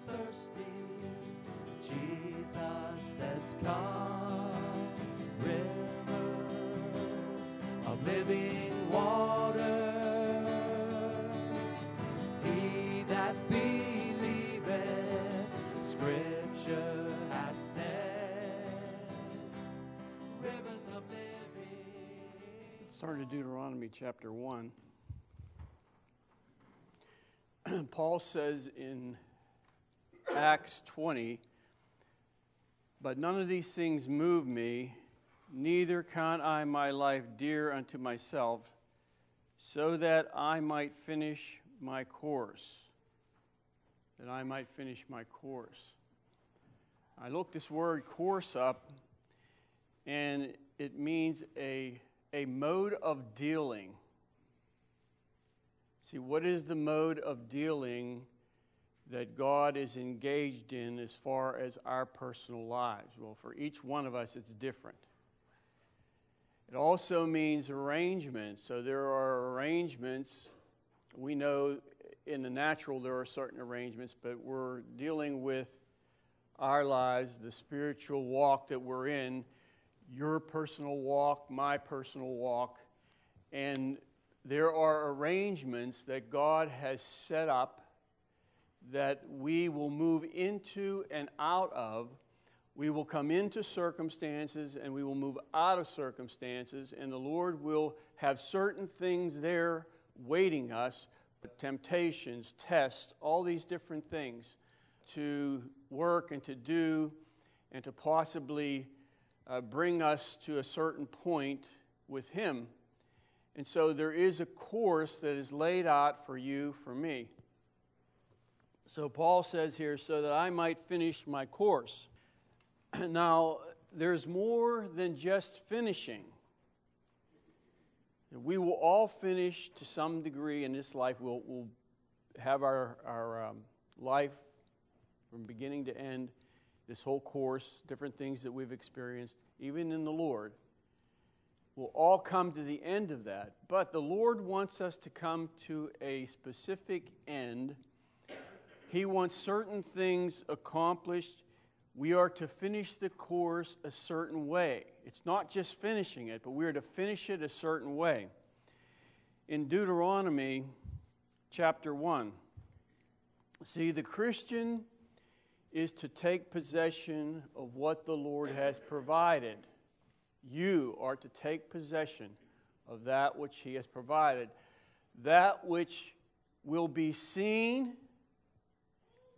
is thirsty, Jesus has come. Rivers of living water. He that believeth, Scripture has said. Rivers of living. Turn to Deuteronomy chapter 1. Paul says in Acts 20, But none of these things move me, neither count I my life dear unto myself, so that I might finish my course. That I might finish my course. I looked this word course up, and it means a, a mode of dealing. See, what is the mode of dealing that God is engaged in as far as our personal lives? Well, for each one of us, it's different. It also means arrangements. So there are arrangements. We know in the natural there are certain arrangements, but we're dealing with our lives, the spiritual walk that we're in, your personal walk, my personal walk, and there are arrangements that God has set up that we will move into and out of. We will come into circumstances and we will move out of circumstances, and the Lord will have certain things there waiting us temptations, tests, all these different things to work and to do and to possibly uh, bring us to a certain point with Him. And so there is a course that is laid out for you, for me. So Paul says here, so that I might finish my course. now, there's more than just finishing. We will all finish to some degree in this life. We'll, we'll have our, our um, life from beginning to end, this whole course, different things that we've experienced, even in the Lord. We'll all come to the end of that. But the Lord wants us to come to a specific end. He wants certain things accomplished. We are to finish the course a certain way. It's not just finishing it, but we are to finish it a certain way. In Deuteronomy chapter 1, see, the Christian is to take possession of what the Lord has provided. You are to take possession of that which He has provided, that which will be seen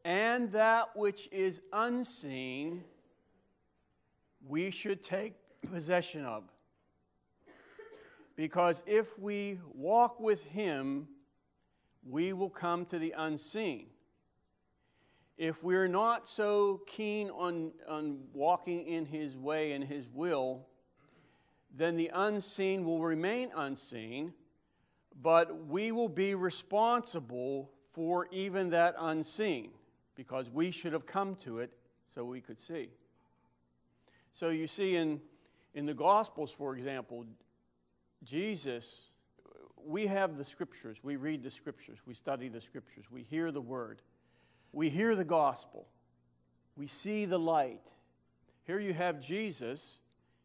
and that which is unseen, we should take possession of. Because if we walk with Him, we will come to the unseen. If we're not so keen on, on walking in His way and His will, then the unseen will remain unseen, but we will be responsible for even that unseen because we should have come to it so we could see. So you see in, in the Gospels, for example, Jesus, we have the Scriptures, we read the Scriptures, we study the Scriptures, we hear the Word, we hear the Gospel, we see the light. Here you have Jesus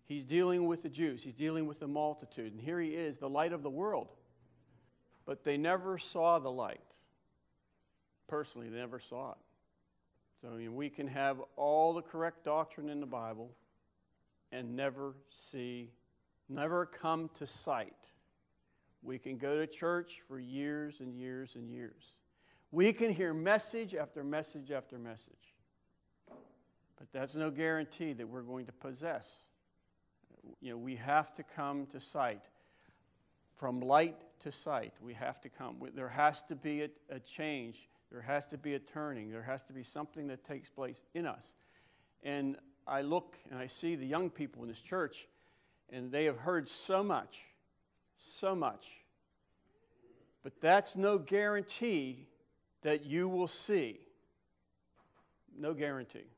He's dealing with the Jews, he's dealing with the multitude. And here he is, the light of the world. But they never saw the light. Personally, they never saw it. So I mean, we can have all the correct doctrine in the Bible and never see, never come to sight. We can go to church for years and years and years. We can hear message after message after message. But that's no guarantee that we're going to possess you know, we have to come to sight. From light to sight, we have to come. There has to be a, a change. There has to be a turning. There has to be something that takes place in us. And I look and I see the young people in this church, and they have heard so much, so much. But that's no guarantee that you will see. No guarantee.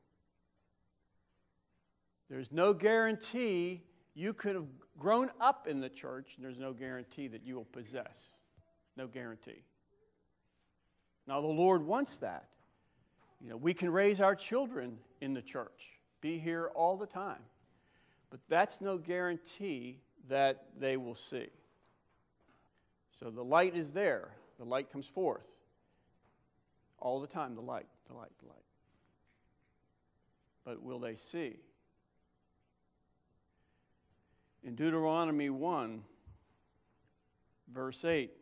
There's no guarantee you could have grown up in the church, and there's no guarantee that you will possess. No guarantee. Now, the Lord wants that. You know, we can raise our children in the church, be here all the time, but that's no guarantee that they will see. So the light is there, the light comes forth all the time the light, the light, the light. But will they see? In Deuteronomy 1, verse 8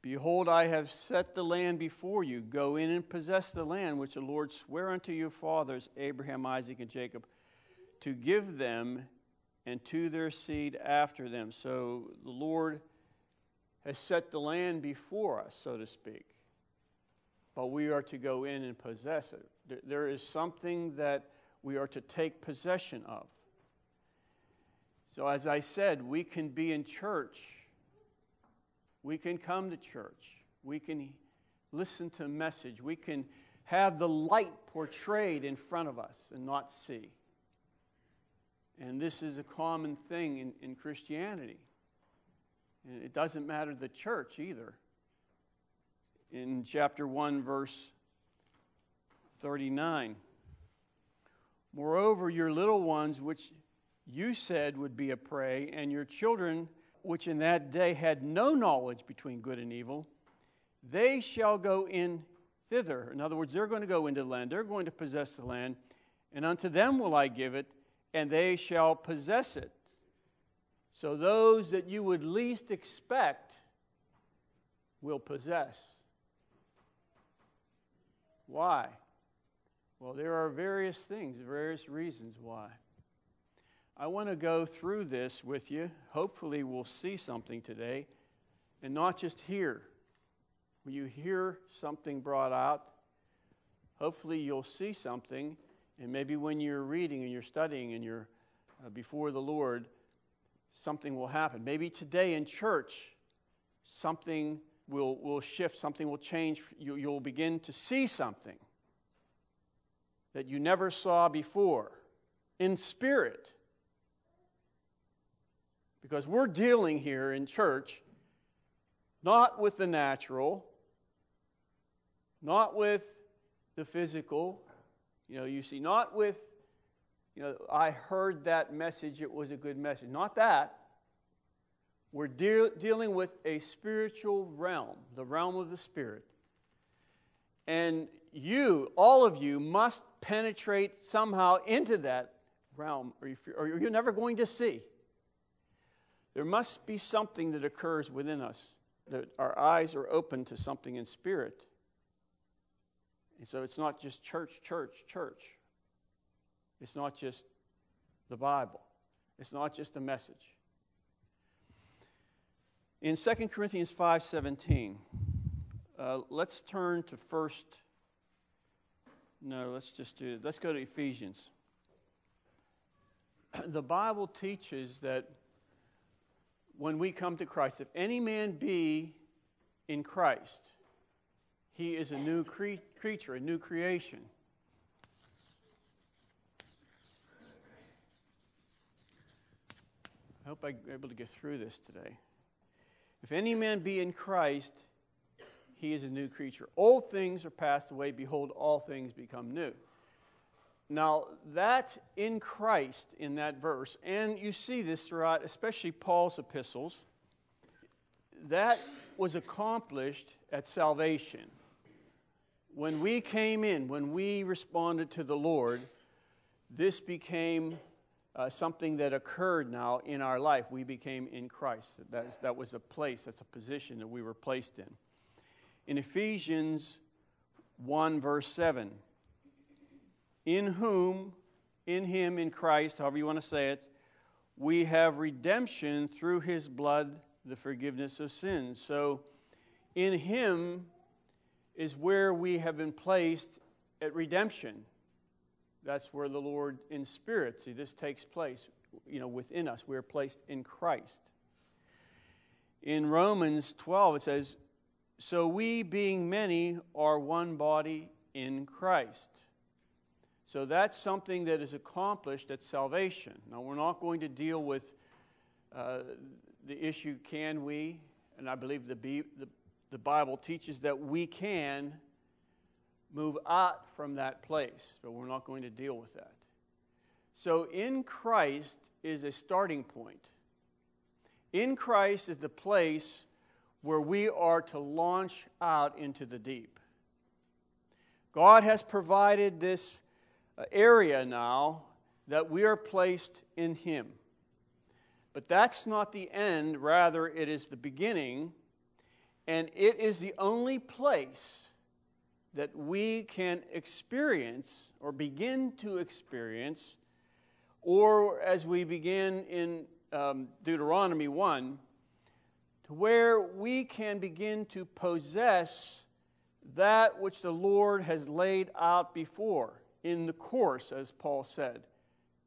Behold, I have set the land before you. Go in and possess the land which the Lord sware unto your fathers, Abraham, Isaac, and Jacob, to give them and to their seed after them. So the Lord has set the land before us, so to speak. But we are to go in and possess it. There is something that we are to take possession of. So, as I said, we can be in church we can come to church. We can listen to a message. We can have the light portrayed in front of us and not see. And this is a common thing in, in Christianity. And it doesn't matter the church either. In chapter 1, verse 39. Moreover, your little ones, which you said would be a prey, and your children which in that day had no knowledge between good and evil, they shall go in thither. In other words, they're going to go into the land, they're going to possess the land, and unto them will I give it, and they shall possess it. So those that you would least expect will possess. Why? Well, there are various things, various reasons why. I want to go through this with you. Hopefully, we'll see something today and not just hear. When you hear something brought out, hopefully, you'll see something. And maybe when you're reading and you're studying and you're uh, before the Lord, something will happen. Maybe today in church, something will, will shift, something will change. You, you'll begin to see something that you never saw before in spirit. Because we're dealing here in church not with the natural, not with the physical. You know, you see, not with, you know, I heard that message, it was a good message. Not that. We're de- dealing with a spiritual realm, the realm of the Spirit. And you, all of you, must penetrate somehow into that realm, or you're never going to see. There must be something that occurs within us, that our eyes are open to something in spirit. And so it's not just church, church, church. It's not just the Bible. It's not just a message. In 2 Corinthians 5.17, uh, let's turn to first, no, let's just do, let's go to Ephesians. The Bible teaches that when we come to Christ. If any man be in Christ, he is a new cre- creature, a new creation. I hope I'm able to get through this today. If any man be in Christ, he is a new creature. Old things are passed away. Behold, all things become new. Now, that in Christ in that verse, and you see this throughout, especially Paul's epistles, that was accomplished at salvation. When we came in, when we responded to the Lord, this became uh, something that occurred now in our life. We became in Christ. That, is, that was a place, that's a position that we were placed in. In Ephesians 1, verse 7, in whom, in him, in Christ, however you want to say it, we have redemption through his blood, the forgiveness of sins. So, in him is where we have been placed at redemption. That's where the Lord in spirit, see, this takes place, you know, within us. We're placed in Christ. In Romans 12, it says, So we, being many, are one body in Christ. So that's something that is accomplished at salvation. Now, we're not going to deal with uh, the issue can we, and I believe the, the, the Bible teaches that we can move out from that place, but we're not going to deal with that. So, in Christ is a starting point. In Christ is the place where we are to launch out into the deep. God has provided this area now that we are placed in Him. But that's not the end, rather, it is the beginning, and it is the only place that we can experience or begin to experience, or as we begin in um, Deuteronomy 1, to where we can begin to possess that which the Lord has laid out before in the course, as Paul said,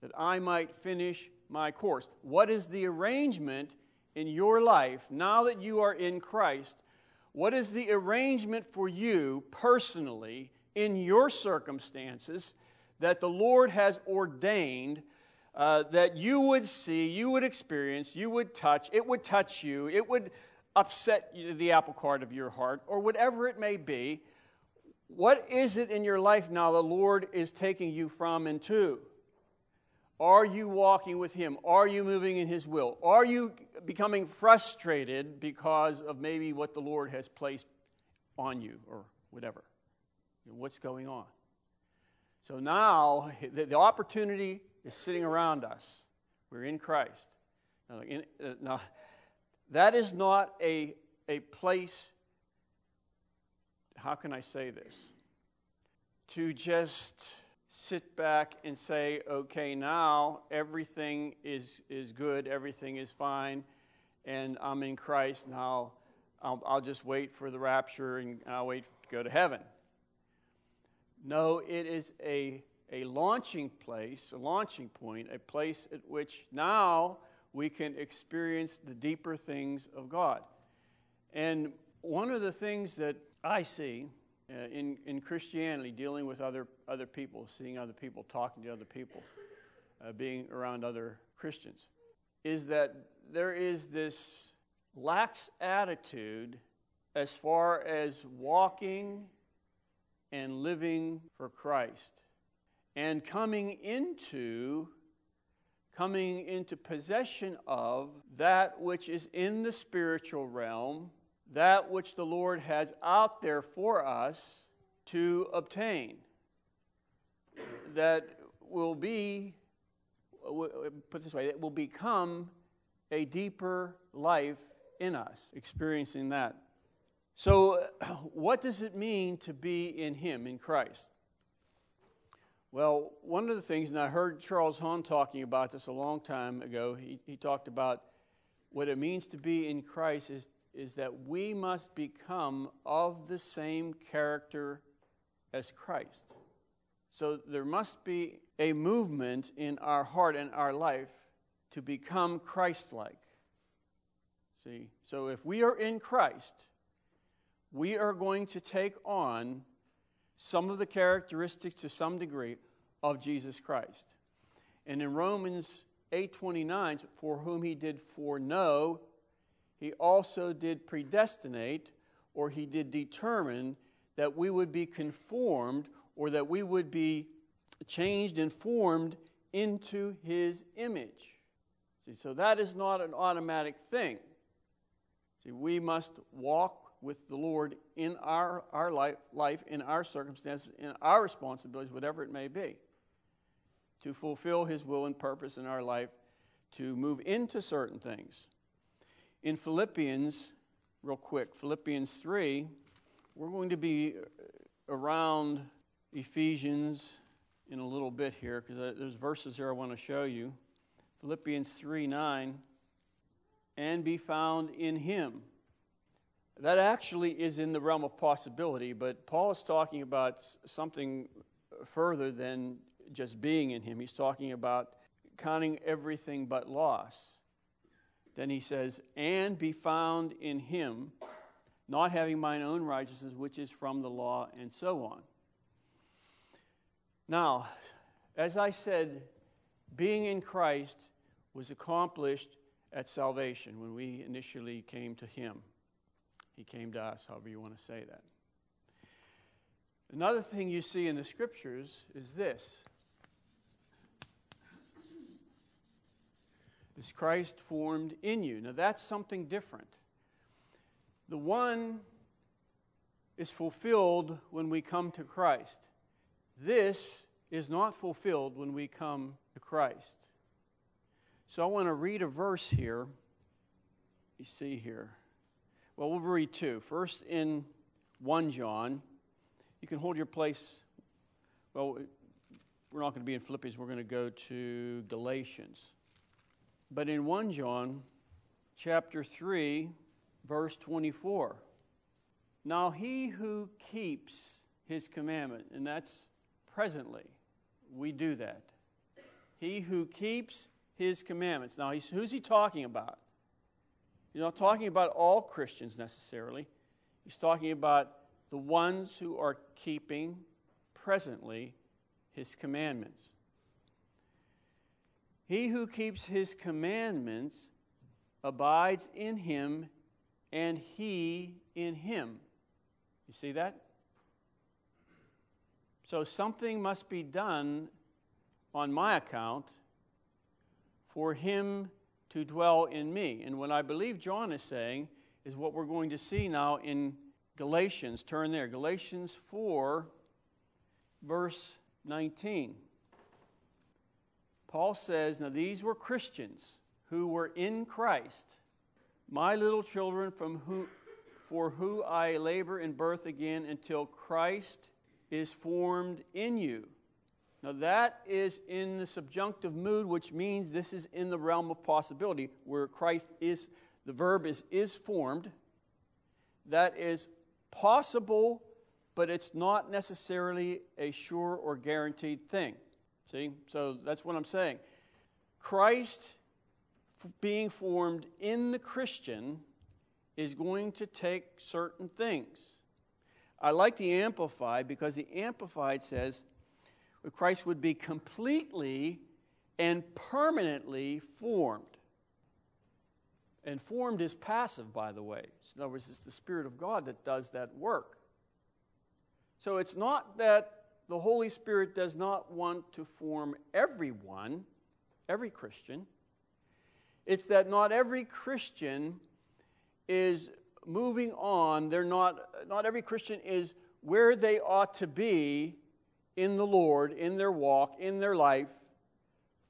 that I might finish my course. What is the arrangement in your life now that you are in Christ? What is the arrangement for you personally in your circumstances that the Lord has ordained uh, that you would see, you would experience, you would touch, it would touch you, it would upset the apple cart of your heart, or whatever it may be? What is it in your life now the Lord is taking you from and to? Are you walking with Him? Are you moving in His will? Are you becoming frustrated because of maybe what the Lord has placed on you or whatever? What's going on? So now the, the opportunity is sitting around us. We're in Christ. Now, in, uh, now that is not a, a place, how can I say this? To just sit back and say, okay, now everything is, is good, everything is fine, and I'm in Christ. Now I'll, I'll just wait for the rapture and I'll wait to go to heaven. No, it is a, a launching place, a launching point, a place at which now we can experience the deeper things of God. And one of the things that I see uh, in, in Christianity, dealing with other, other people, seeing other people, talking to other people, uh, being around other Christians, is that there is this lax attitude as far as walking and living for Christ and coming into coming into possession of that which is in the spiritual realm that which the Lord has out there for us to obtain. That will be, put this way, it will become a deeper life in us, experiencing that. So, what does it mean to be in Him, in Christ? Well, one of the things, and I heard Charles Hahn talking about this a long time ago, he, he talked about what it means to be in Christ is is that we must become of the same character as Christ. So there must be a movement in our heart and our life to become Christ like. See? So if we are in Christ, we are going to take on some of the characteristics to some degree of Jesus Christ. And in Romans 8:29, for whom he did foreknow, he also did predestinate, or he did determine that we would be conformed, or that we would be changed and formed into his image. See, so that is not an automatic thing. See, we must walk with the Lord in our, our life, life, in our circumstances, in our responsibilities, whatever it may be, to fulfill his will and purpose in our life, to move into certain things. In Philippians, real quick, Philippians 3, we're going to be around Ephesians in a little bit here because there's verses here I want to show you. Philippians 3 9, and be found in him. That actually is in the realm of possibility, but Paul is talking about something further than just being in him. He's talking about counting everything but loss. Then he says, and be found in him, not having mine own righteousness, which is from the law, and so on. Now, as I said, being in Christ was accomplished at salvation when we initially came to him. He came to us, however you want to say that. Another thing you see in the scriptures is this is Christ formed in you. Now that's something different. The one is fulfilled when we come to Christ. This is not fulfilled when we come to Christ. So I want to read a verse here. You see here. Well, we'll read two. First in 1 John. You can hold your place. Well, we're not going to be in Philippians, we're going to go to Galatians. But in 1 John chapter 3, verse 24. Now he who keeps his commandment, and that's presently, we do that. He who keeps his commandments. Now, who's he talking about? He's not talking about all Christians necessarily. He's talking about the ones who are keeping presently his commandments. He who keeps his commandments abides in him, and he in him. You see that? So something must be done on my account for him to dwell in me. And what I believe John is saying is what we're going to see now in Galatians. Turn there. Galatians 4, verse 19. Paul says, Now these were Christians who were in Christ, my little children from who, for who I labor in birth again until Christ is formed in you. Now, that is in the subjunctive mood, which means this is in the realm of possibility, where Christ is, the verb is, is formed. That is possible, but it's not necessarily a sure or guaranteed thing. See? So that's what I'm saying. Christ being formed in the Christian is going to take certain things. I like the Amplified because the Amplified says Christ would be completely and permanently formed. And formed is passive, by the way. In other words, it's the Spirit of God that does that work. So it's not that the Holy Spirit does not want to form everyone, every Christian. It's that not every Christian is moving on. They're not, not every Christian is where they ought to be in the Lord, in their walk, in their life,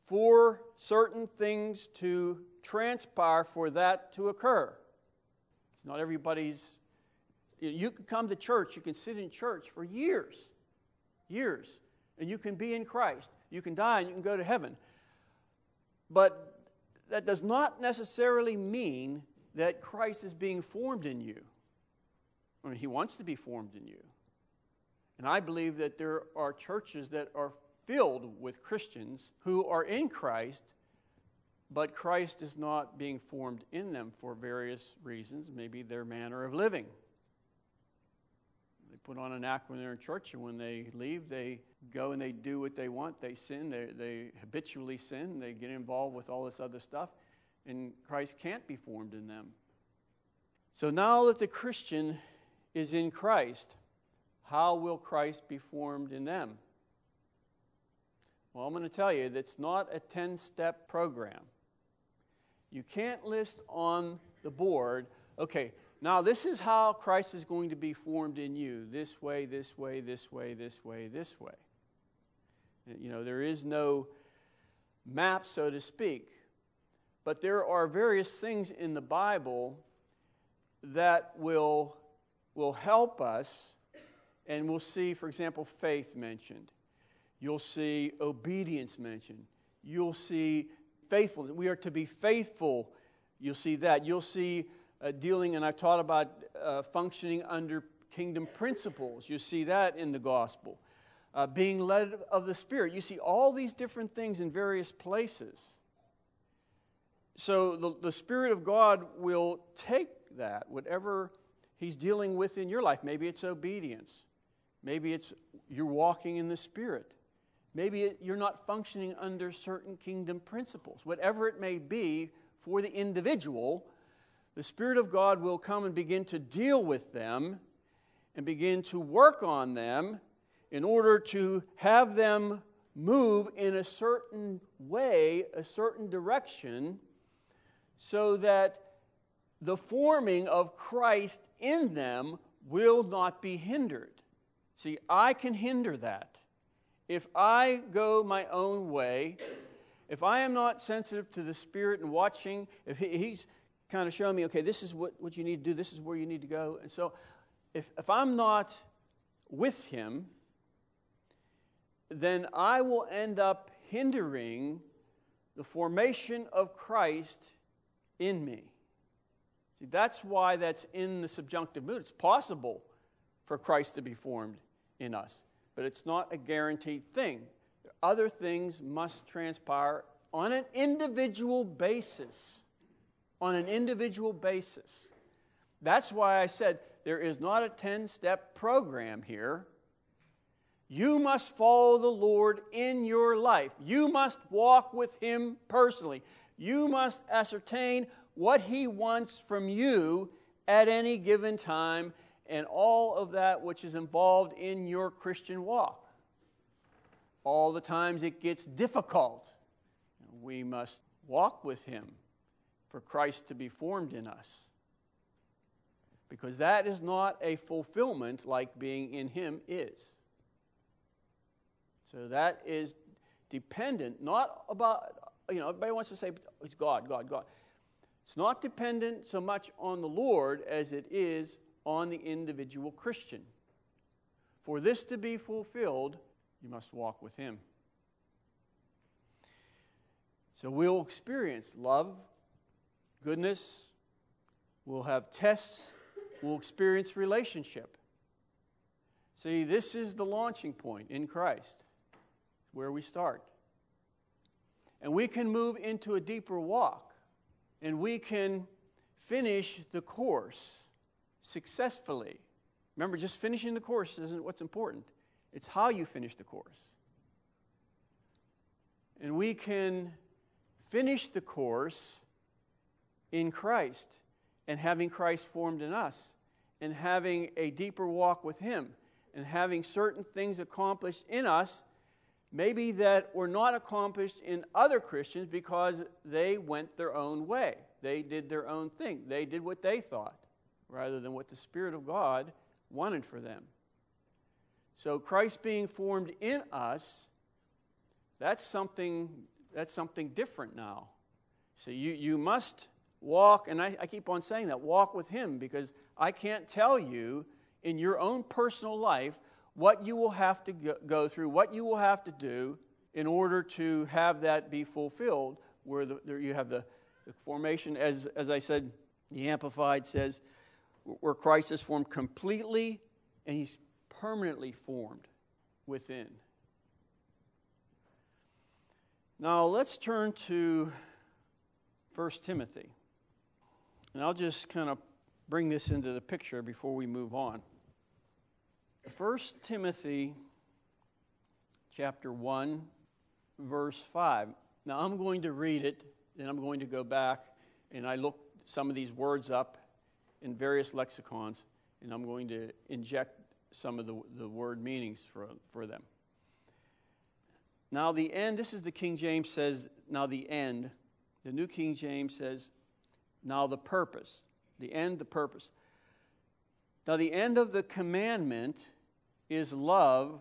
for certain things to transpire, for that to occur. Not everybody's. You can come to church, you can sit in church for years, years, and you can be in Christ. You can die and you can go to heaven. But that does not necessarily mean that Christ is being formed in you. I mean, he wants to be formed in you. And I believe that there are churches that are filled with Christians who are in Christ, but Christ is not being formed in them for various reasons, maybe their manner of living. They put on an act when they're in church, and when they leave, they go and they do what they want. They sin, they, they habitually sin, they get involved with all this other stuff and Christ can't be formed in them. So now that the Christian is in Christ, how will Christ be formed in them? Well, I'm going to tell you that's not a 10 step program. You can't list on the board, okay, now this is how Christ is going to be formed in you this way, this way, this way, this way, this way. You know, there is no map, so to speak. But there are various things in the Bible that will, will help us, and we'll see, for example, faith mentioned. You'll see obedience mentioned. You'll see faithfulness. We are to be faithful. You'll see that. You'll see uh, dealing, and I taught about uh, functioning under kingdom principles. You see that in the gospel. Uh, being led of the Spirit. You see all these different things in various places. So the, the Spirit of God will take that, whatever He's dealing with in your life. Maybe it's obedience. Maybe it's you're walking in the Spirit. Maybe it, you're not functioning under certain kingdom principles. Whatever it may be for the individual, the Spirit of God will come and begin to deal with them and begin to work on them in order to have them move in a certain way, a certain direction, so that the forming of Christ in them will not be hindered. See, I can hinder that. If I go my own way, if I am not sensitive to the Spirit and watching, if He's kind of showing me, okay, this is what, what you need to do, this is where you need to go. And so if, if I'm not with Him, then I will end up hindering the formation of Christ in me. See, that's why that's in the subjunctive mood. It's possible for Christ to be formed in us, but it's not a guaranteed thing. Other things must transpire on an individual basis. On an individual basis. That's why I said there is not a 10 step program here. You must follow the Lord in your life. You must walk with Him personally. You must ascertain what He wants from you at any given time and all of that which is involved in your Christian walk. All the times it gets difficult, we must walk with Him for Christ to be formed in us. Because that is not a fulfillment like being in Him is. So that is dependent, not about, you know, everybody wants to say, it's God, God, God. It's not dependent so much on the Lord as it is on the individual Christian. For this to be fulfilled, you must walk with Him. So we'll experience love, goodness, we'll have tests, we'll experience relationship. See, this is the launching point in Christ, where we start. And we can move into a deeper walk, and we can finish the course successfully. Remember, just finishing the course isn't what's important, it's how you finish the course. And we can finish the course in Christ and having Christ formed in us and having a deeper walk with Him and having certain things accomplished in us, maybe that were not accomplished in other Christians because they went their own way. They did their own thing. They did what they thought rather than what the Spirit of God wanted for them. So Christ being formed in us, that's something that's something different now. So you, you must walk, and I, I keep on saying that, walk with Him, because I can't tell you in your own personal life what you will have to go through, what you will have to do in order to have that be fulfilled, where the, there you have the, the formation, as, as I said, the Amplified says, where Christ is formed completely and he's permanently formed within. Now let's turn to 1 Timothy. And I'll just kind of bring this into the picture before we move on. 1 Timothy chapter 1 verse 5. Now I'm going to read it and I'm going to go back and I looked some of these words up in various lexicons, and I'm going to inject some of the, the word meanings for, for them. Now, the end, this is the King James says, now the end. The New King James says, now the purpose. The end, the purpose. Now, the end of the commandment is love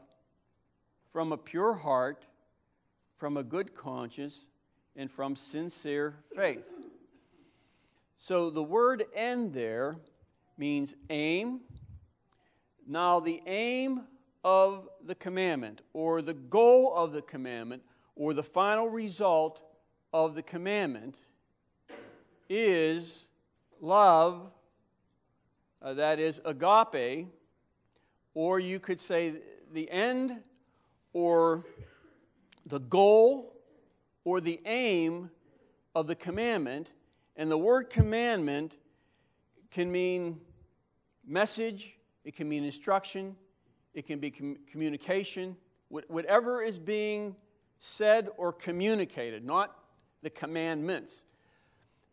from a pure heart, from a good conscience, and from sincere faith. So the word end there means aim. Now, the aim of the commandment, or the goal of the commandment, or the final result of the commandment is love, uh, that is agape, or you could say the end, or the goal, or the aim of the commandment and the word commandment can mean message, it can mean instruction, it can be com- communication, whatever is being said or communicated, not the commandments.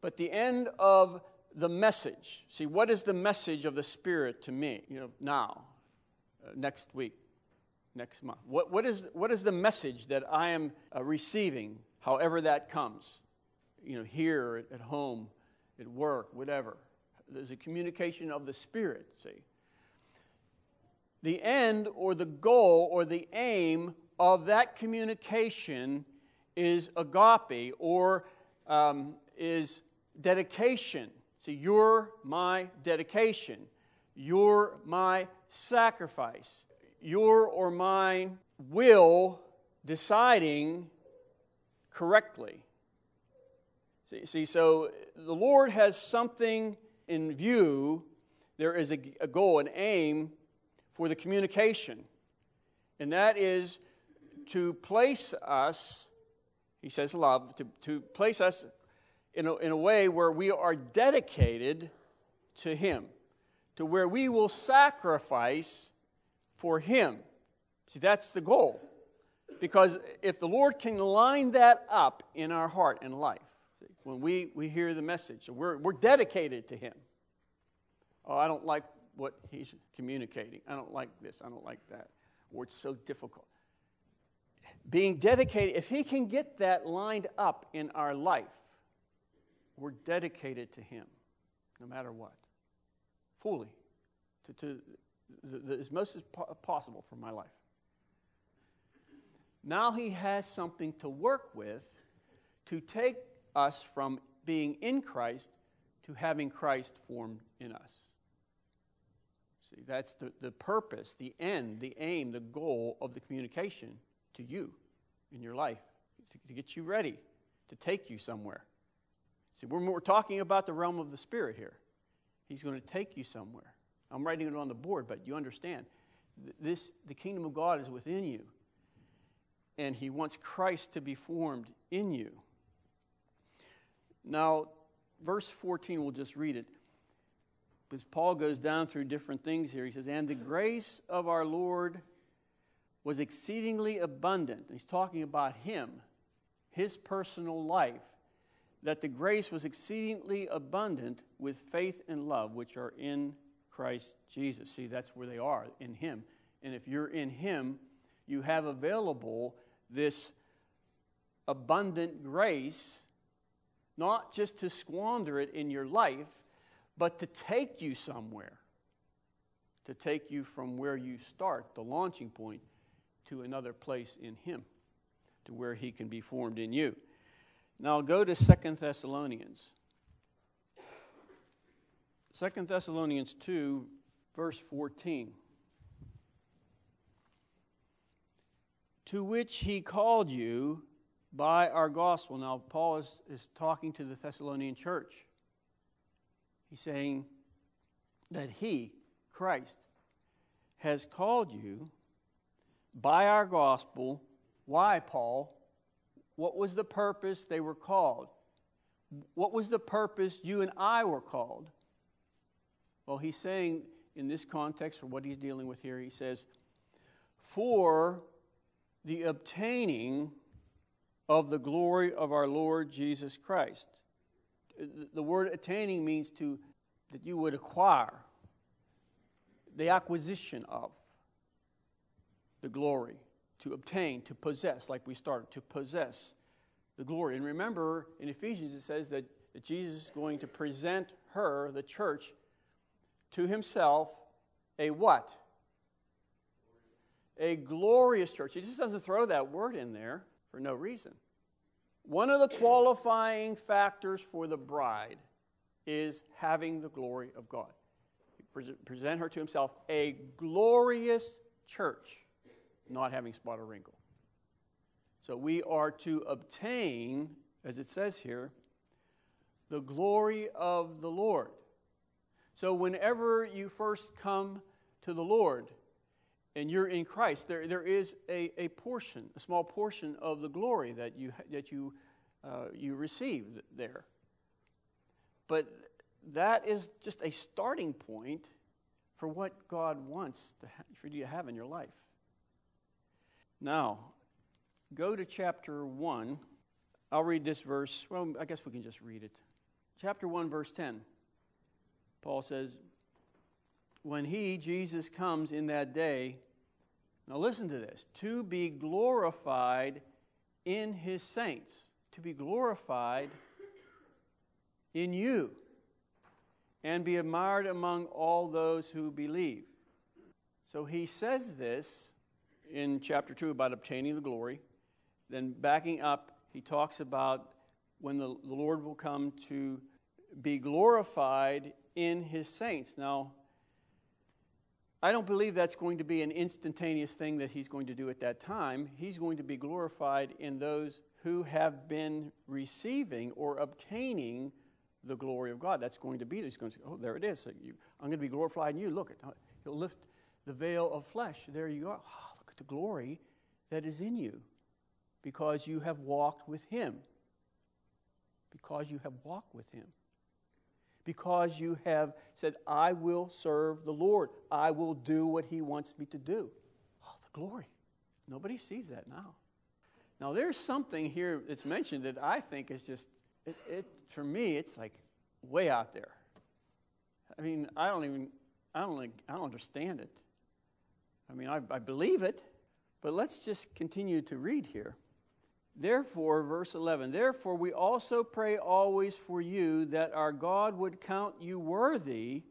But the end of the message. See, what is the message of the Spirit to me, you know, now, uh, next week, next month? What, what, is, what is the message that I am uh, receiving, however that comes? You know, here, at home, at work, whatever. There's a communication of the Spirit, see. The end or the goal or the aim of that communication is agape or um, is dedication. See, you're my dedication. You're my sacrifice. Your or mine will deciding correctly. See, see, so the Lord has something in view. There is a, a goal, an aim for the communication, and that is to place us, he says, love, to, to place us in a, in a way where we are dedicated to Him, to where we will sacrifice for Him. See, that's the goal. Because if the Lord can line that up in our heart and life, see, when we, we hear the message, we're, we're dedicated to Him. Oh, I don't like what He's communicating. I don't like this. I don't like that. Or it's so difficult. Being dedicated, if He can get that lined up in our life, we're dedicated to Him, no matter what, fully, to, to the, the, as most as po- possible for my life. Now He has something to work with to take us from being in Christ to having Christ formed in us. See, that's the, the purpose, the end, the aim, the goal of the communication to you in your life, to, to get you ready, to take you somewhere. See, we're, we're talking about the realm of the Spirit here. He's going to take you somewhere. I'm writing it on the board, but you understand. This, the kingdom of God is within you, and He wants Christ to be formed in you. Now, verse 14, we'll just read it. Because Paul goes down through different things here. He says, And the grace of our Lord was exceedingly abundant. He's talking about Him, His personal life that the grace was exceedingly abundant with faith and love, which are in Christ Jesus. See, that's where they are, in Him. And if you're in Him, you have available this abundant grace, not just to squander it in your life, but to take you somewhere, to take you from where you start, the launching point, to another place in Him, to where He can be formed in you. Now go to Second Thessalonians. Second Thessalonians 2, verse 14. To which he called you by our gospel. Now, Paul is, is talking to the Thessalonian church. He's saying that he, Christ, has called you by our gospel. Why, Paul? What was the purpose they were called? What was the purpose you and I were called? Well, he's saying in this context, for what he's dealing with here, he says, For the obtaining of the glory of our Lord Jesus Christ. The word attaining means to that you would acquire the acquisition of the glory to obtain, to possess, like we started, to possess the glory. And remember, in Ephesians, it says that, that Jesus is going to present her, the church, to himself a what? A glorious church. He just doesn't throw that word in there for no reason. One of the qualifying factors for the bride is having the glory of God. He present her to himself a glorious church not having spot or wrinkle. So we are to obtain, as it says here, the glory of the Lord. So whenever you first come to the Lord and you're in Christ, there, there is a, a portion, a small portion of the glory that you, that you, uh, you receive there. But that is just a starting point for what God wants ha- for you to have in your life. Now, go to chapter 1. I'll read this verse. Well, I guess we can just read it. Chapter 1, verse 10. Paul says, When he, Jesus, comes in that day Now, listen to this to be glorified in his saints, to be glorified in you, and be admired among all those who believe. So he says this in chapter 2 about obtaining the glory. Then, backing up, he talks about when the, Lord will come to be glorified in his saints. Now, I don't believe that's going to be an instantaneous thing that he's going to do at that time. He's going to be glorified in those who have been receiving or obtaining the glory of God. That's going to be, he's going to say, oh, there it is. I'm going to be glorified in you. Look, he'll lift the veil of flesh. There you are. The glory that is in you because you have walked with him. Because you have walked with him because you have said, I will serve the Lord. I will do what he wants me to do. Oh, the glory. Nobody sees that now. Now, there's something here that's mentioned that I think is just, it, it, for me, it's like way out there. I mean, I don't even, I don't, I don't understand it. I mean, I, I believe it, but let's just continue to read here. Therefore, verse 11, therefore we also pray always for you that our God would count you worthy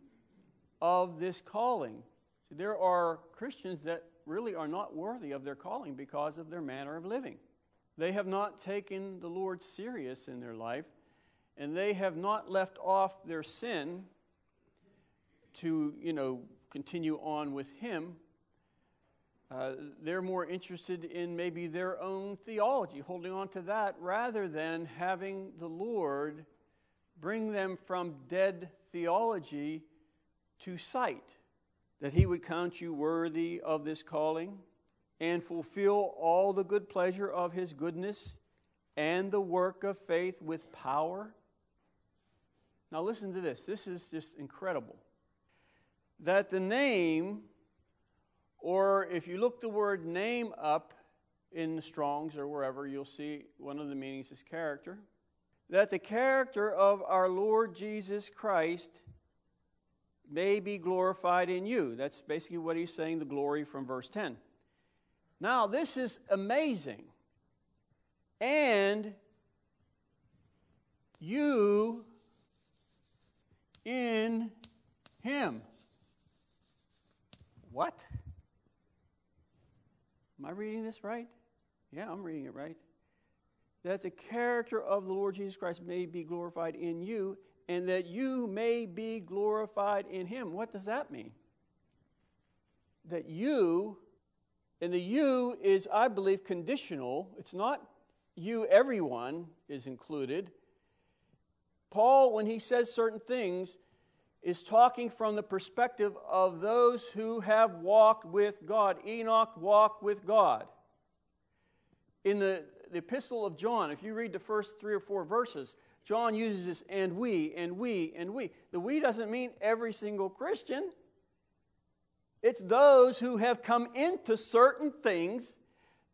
of this calling. See, there are Christians that really are not worthy of their calling because of their manner of living. They have not taken the Lord serious in their life, and they have not left off their sin to, you know, continue on with Him uh, they're more interested in maybe their own theology, holding on to that, rather than having the Lord bring them from dead theology to sight, that He would count you worthy of this calling and fulfill all the good pleasure of His goodness and the work of faith with power. Now, listen to this. This is just incredible. That the name or if you look the word name up in Strongs or wherever, you'll see one of the meanings is character. That the character of our Lord Jesus Christ may be glorified in you. That's basically what he's saying, the glory from verse 10. Now, this is amazing. And you in him. What? Am I reading this right? Yeah, I'm reading it right. That the character of the Lord Jesus Christ may be glorified in you, and that you may be glorified in him. What does that mean? That you, and the you is, I believe, conditional. It's not you, everyone is included. Paul, when he says certain things, is talking from the perspective of those who have walked with God. Enoch walked with God. In the, the epistle of John, if you read the first three or four verses, John uses this and we, and we, and we. The we doesn't mean every single Christian. It's those who have come into certain things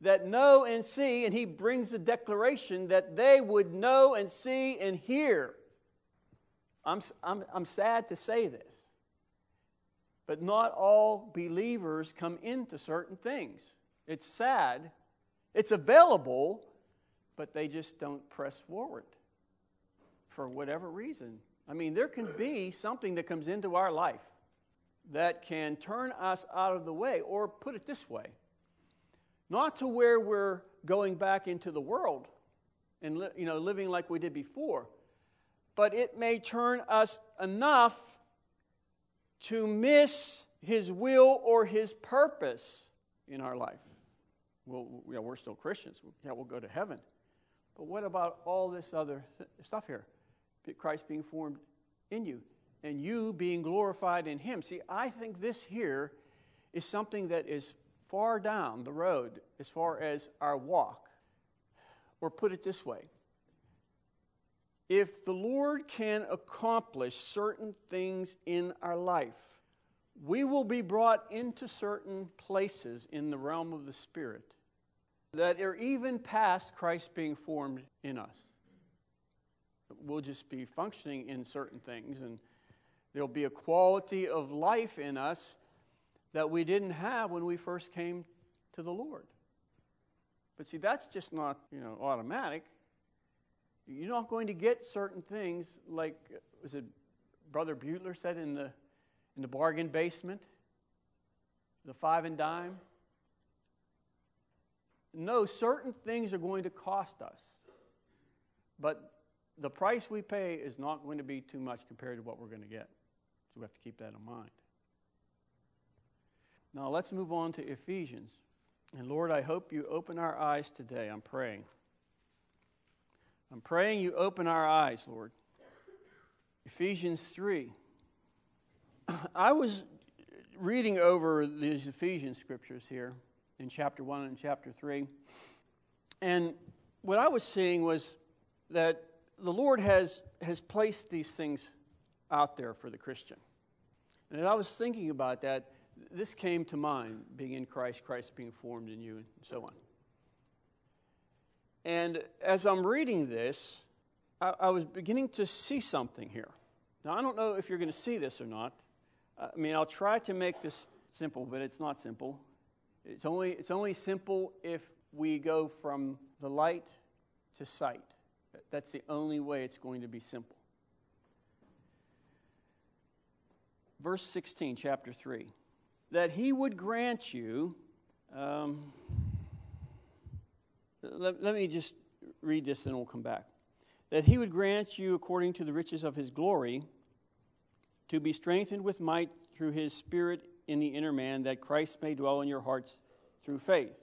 that know and see, and he brings the declaration that they would know and see and hear. I'm, I'm, I'm sad to say this, but not all believers come into certain things. It's sad. It's available, but they just don't press forward for whatever reason. I mean, there can be something that comes into our life that can turn us out of the way, or put it this way not to where we're going back into the world and you know, living like we did before but it may turn us enough to miss His will or His purpose in our life. Well, yeah, we're still Christians. Yeah, we'll go to heaven. But what about all this other stuff here? Christ being formed in you and you being glorified in Him. See, I think this here is something that is far down the road as far as our walk. Or put it this way if the Lord can accomplish certain things in our life, we will be brought into certain places in the realm of the Spirit that are even past Christ being formed in us. We'll just be functioning in certain things, and there'll be a quality of life in us that we didn't have when we first came to the Lord. But see, that's just not, you know, automatic. You're not going to get certain things like, was it Brother Butler said in the, in the bargain basement? The five and dime? No, certain things are going to cost us. But the price we pay is not going to be too much compared to what we're going to get. So we have to keep that in mind. Now let's move on to Ephesians. And Lord, I hope you open our eyes today. I'm praying. I'm praying you open our eyes, Lord. Ephesians 3. I was reading over these Ephesian scriptures here in chapter 1 and chapter 3. And what I was seeing was that the Lord has, has placed these things out there for the Christian. And as I was thinking about that, this came to mind being in Christ, Christ being formed in you, and so on. And as I'm reading this, I, I was beginning to see something here. Now, I don't know if you're going to see this or not. I mean, I'll try to make this simple, but it's not simple. It's only, it's only simple if we go from the light to sight. That's the only way it's going to be simple. Verse 16, chapter 3. That he would grant you. Um, let, let me just read this and we'll come back. That he would grant you, according to the riches of his glory, to be strengthened with might through his Spirit in the inner man, that Christ may dwell in your hearts through faith.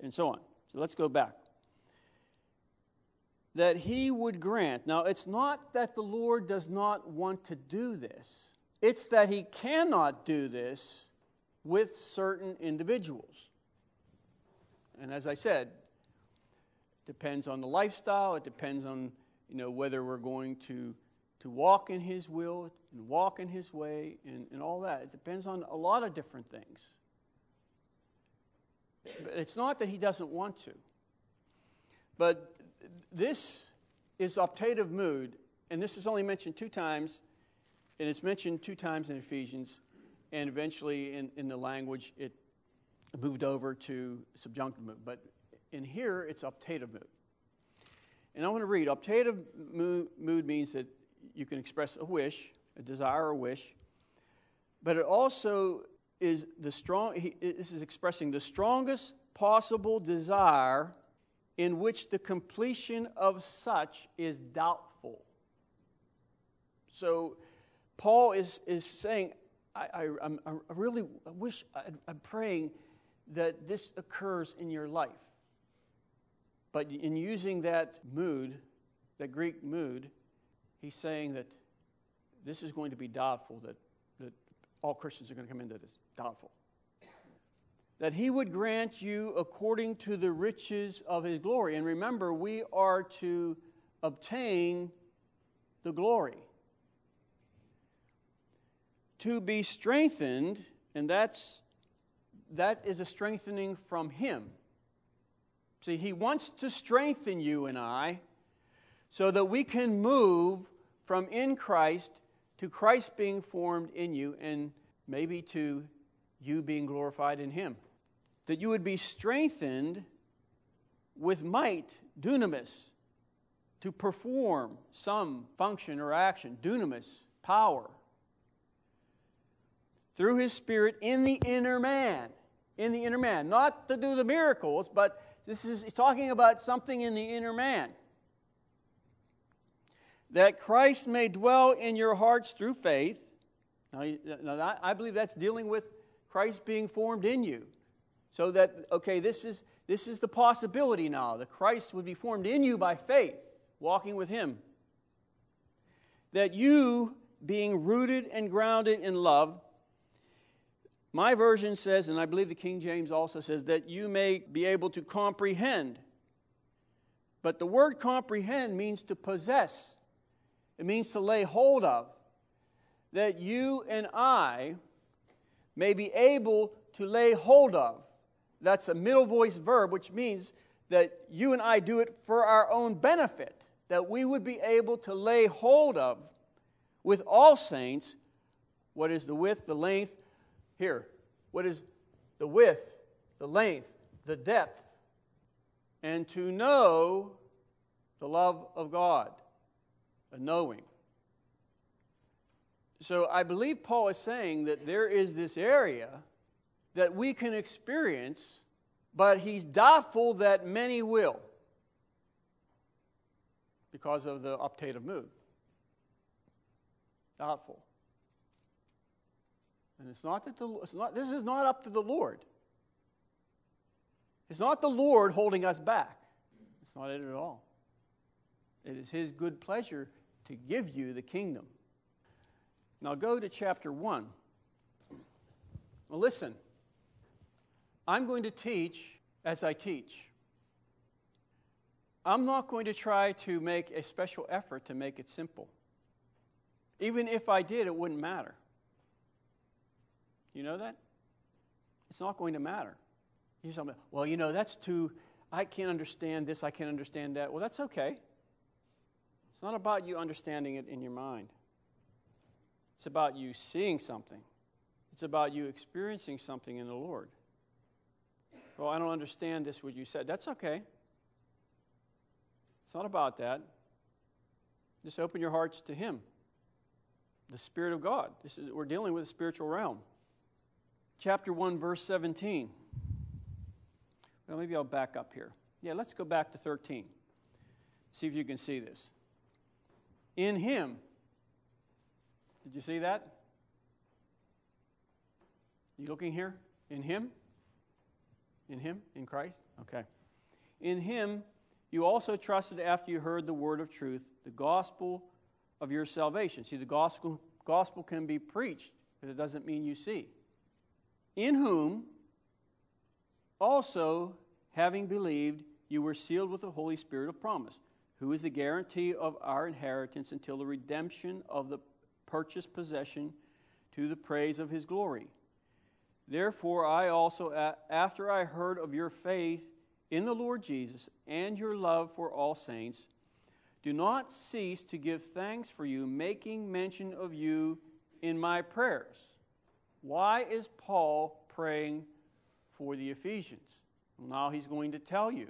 And so on. So let's go back. That he would grant. Now, it's not that the Lord does not want to do this, it's that he cannot do this with certain individuals. And as I said, it depends on the lifestyle, it depends on you know, whether we're going to, to walk in His will and walk in His way and, and all that. It depends on a lot of different things. But it's not that He doesn't want to. But this is optative mood, and this is only mentioned two times, and it's mentioned two times in Ephesians, and eventually in, in the language it moved over to subjunctive mood. But in here, it's optative mood. And I want to read optative mood, means that you can express a wish, a desire or wish, but it also is the strong, this is expressing the strongest possible desire in which the completion of such is doubtful. So, Paul is, is saying, I, I, I really wish, I'm praying that this occurs in your life. But in using that mood, that Greek mood, he's saying that this is going to be doubtful, that, that all Christians are going to come into this. Doubtful. That he would grant you according to the riches of his glory. And remember, we are to obtain the glory. To be strengthened, and that's that is a strengthening from Him. See, He wants to strengthen you and I so that we can move from in Christ to Christ being formed in you and maybe to you being glorified in Him. That you would be strengthened with might, dunamis, to perform some function or action, dunamis, power, through His Spirit in the inner man in the inner man. Not to do the miracles, but this is talking about something in the inner man. That Christ may dwell in your hearts through faith. Now, now I believe that's dealing with Christ being formed in you. So that, okay, this is, this is the possibility now that Christ would be formed in you by faith, walking with Him. That you, being rooted and grounded in love, my version says, and I believe the King James also says, that you may be able to comprehend. But the word comprehend means to possess, it means to lay hold of. That you and I may be able to lay hold of. That's a middle voice verb, which means that you and I do it for our own benefit, that we would be able to lay hold of with all saints what is the width, the length, here, what is the width, the length, the depth, and to know the love of God, a knowing. So I believe Paul is saying that there is this area that we can experience, but he's doubtful that many will because of the optative mood. Doubtful. And it's not that the it's not, this is not up to the Lord. It's not the Lord holding us back. It's not it at all. It is His good pleasure to give you the kingdom. Now go to chapter 1. Well, listen, I'm going to teach as I teach. I'm not going to try to make a special effort to make it simple. Even if I did, it wouldn't matter. You know that? It's not going to matter. You say, well, you know, that's too, I can't understand this, I can't understand that. Well, that's okay. It's not about you understanding it in your mind, it's about you seeing something, it's about you experiencing something in the Lord. Well, I don't understand this, what you said. That's okay. It's not about that. Just open your hearts to Him, the Spirit of God. Is, we're dealing with a spiritual realm. Chapter 1, verse 17. Well, maybe I'll back up here. Yeah, let's go back to 13. See if you can see this. In Him. Did you see that? You looking here? In Him? In Him? In Christ? Okay. In Him, you also trusted after you heard the word of truth, the gospel of your salvation. See, the gospel, gospel can be preached, but it doesn't mean you see. In whom also, having believed, you were sealed with the Holy Spirit of promise, who is the guarantee of our inheritance until the redemption of the purchased possession to the praise of his glory. Therefore, I also, after I heard of your faith in the Lord Jesus and your love for all saints, do not cease to give thanks for you, making mention of you in my prayers. Why is Paul praying for the Ephesians? Well, now he's going to tell you.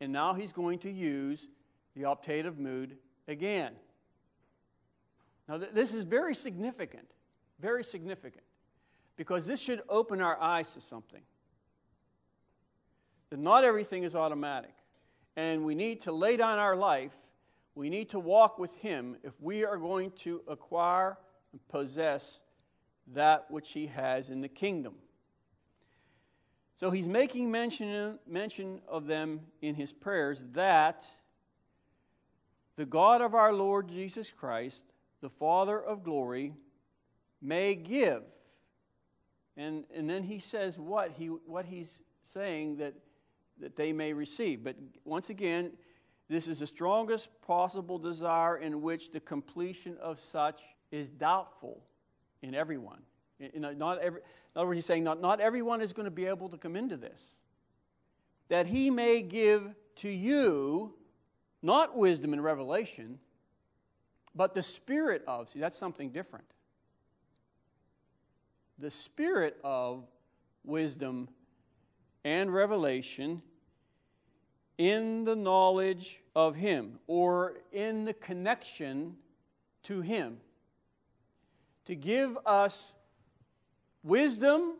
And now he's going to use the optative mood again. Now, th- this is very significant, very significant, because this should open our eyes to something. That not everything is automatic. And we need to lay down our life, we need to walk with Him if we are going to acquire and possess that which He has in the kingdom. So he's making mention, mention of them in his prayers that the God of our Lord Jesus Christ, the Father of glory, may give. And, and then he says what, he, what he's saying that, that they may receive. But once again, this is the strongest possible desire in which the completion of such is doubtful in everyone. You uh, know, not every, in other words, he's saying not, not everyone is going to be able to come into this. That he may give to you not wisdom and revelation, but the spirit of, see, that's something different. The spirit of wisdom and revelation in the knowledge of Him or in the connection to Him. To give us wisdom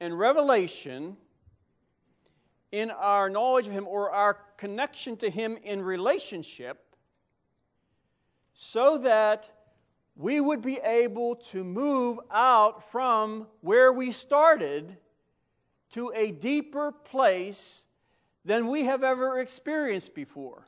and revelation in our knowledge of Him or our connection to Him in relationship so that we would be able to move out from where we started to a deeper place than we have ever experienced before.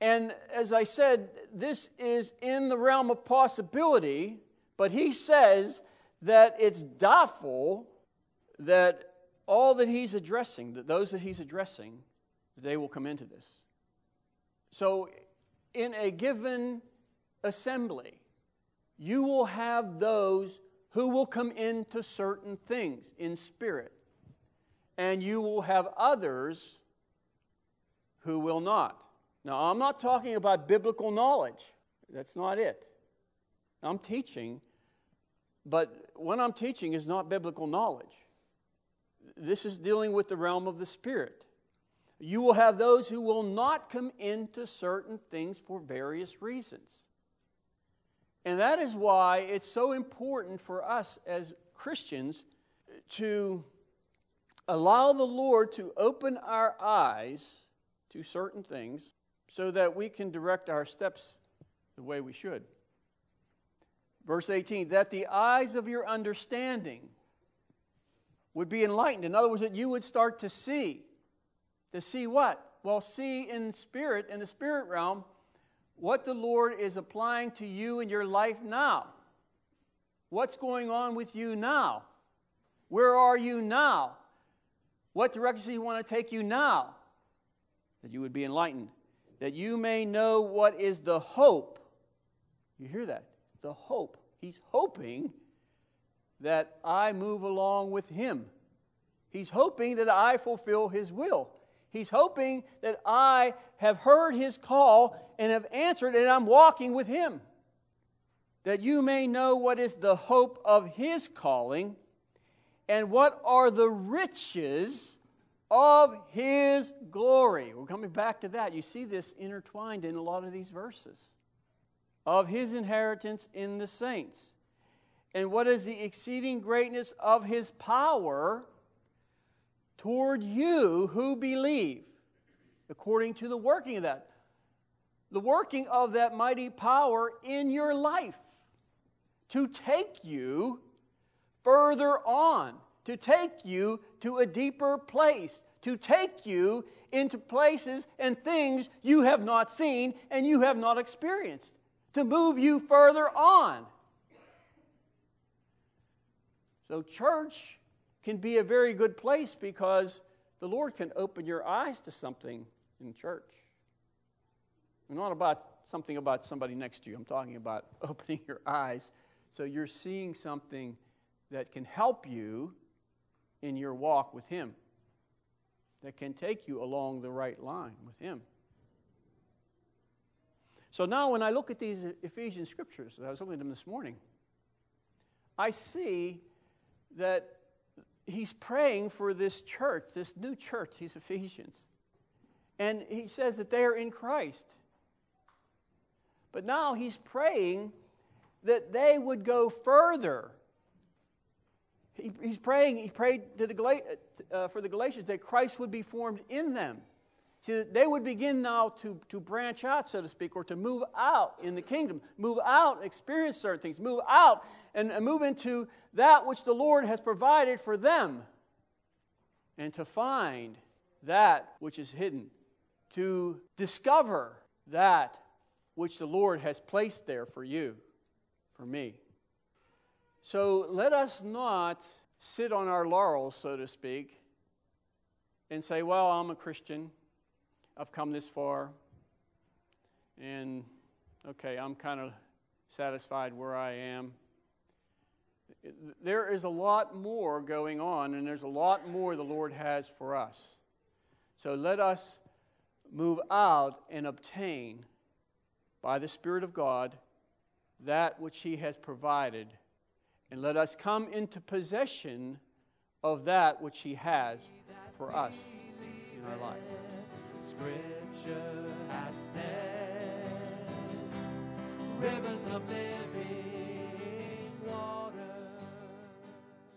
And as I said, this is in the realm of possibility but he says that it's doubtful that all that he's addressing, that those that he's addressing, they will come into this. So, in a given assembly, you will have those who will come into certain things in spirit, and you will have others who will not. Now, I'm not talking about biblical knowledge, that's not it. I'm teaching but what I'm teaching is not biblical knowledge. this is dealing with the realm of the Spirit. You will have those who will not come into certain things for various reasons. And that is why it's so important for us as Christians to allow the Lord to open our eyes to certain things so that we can direct our steps the way we should. Verse 18, that the eyes of your understanding would be enlightened. In other words, that you would start to see. To see what? Well, see in spirit, in the spirit realm, what the Lord is applying to you in your life now. What's going on with you now? Where are you now? What direction does He want to take you now? That you would be enlightened, that you may know what is the hope. You hear that? The hope. He's hoping that I move along with Him. He's hoping that I fulfill His will. He's hoping that I have heard His call and have answered, and I'm walking with Him. That you may know what is the hope of His calling and what are the riches of his glory. We're coming back to that. You see this intertwined in a lot of these verses. Of his inheritance in the saints. And what is the exceeding greatness of his power toward you who believe, according to the working of that? The working of that mighty power in your life to take you further on, to take you to a deeper place, to take you into places and things you have not seen and you have not experienced, to move you further on. So, church can be a very good place because the Lord can open your eyes to something in church. I'm not about something about somebody next to you, I'm talking about opening your eyes so you're seeing something that can help you in your walk with Him, that can take you along the right line with Him. So now, when I look at these Ephesian scriptures, I was looking at them this morning, I see that he's praying for this church, this new church, these Ephesians. And he says that they are in Christ. But now he's praying that they would go further he, he's praying, he prayed the, uh, for the Galatians that Christ would be formed in them. See, they would begin now to, to branch out, so to speak, or to move out in the kingdom, move out, experience certain things, move out and, and move into that which the Lord has provided for them, and to find that which is hidden, to discover that which the Lord has placed there for you, for me. So let us not sit on our laurels, so to speak, and say, well, I'm a Christian. I've come this far. And okay, I'm kind of satisfied where I am. There is a lot more going on, and there's a lot more the Lord has for us. So let us move out and obtain, by the Spirit of God, that which He has provided and let us come into possession of that which He has for us in our life. Scripture has said, rivers of living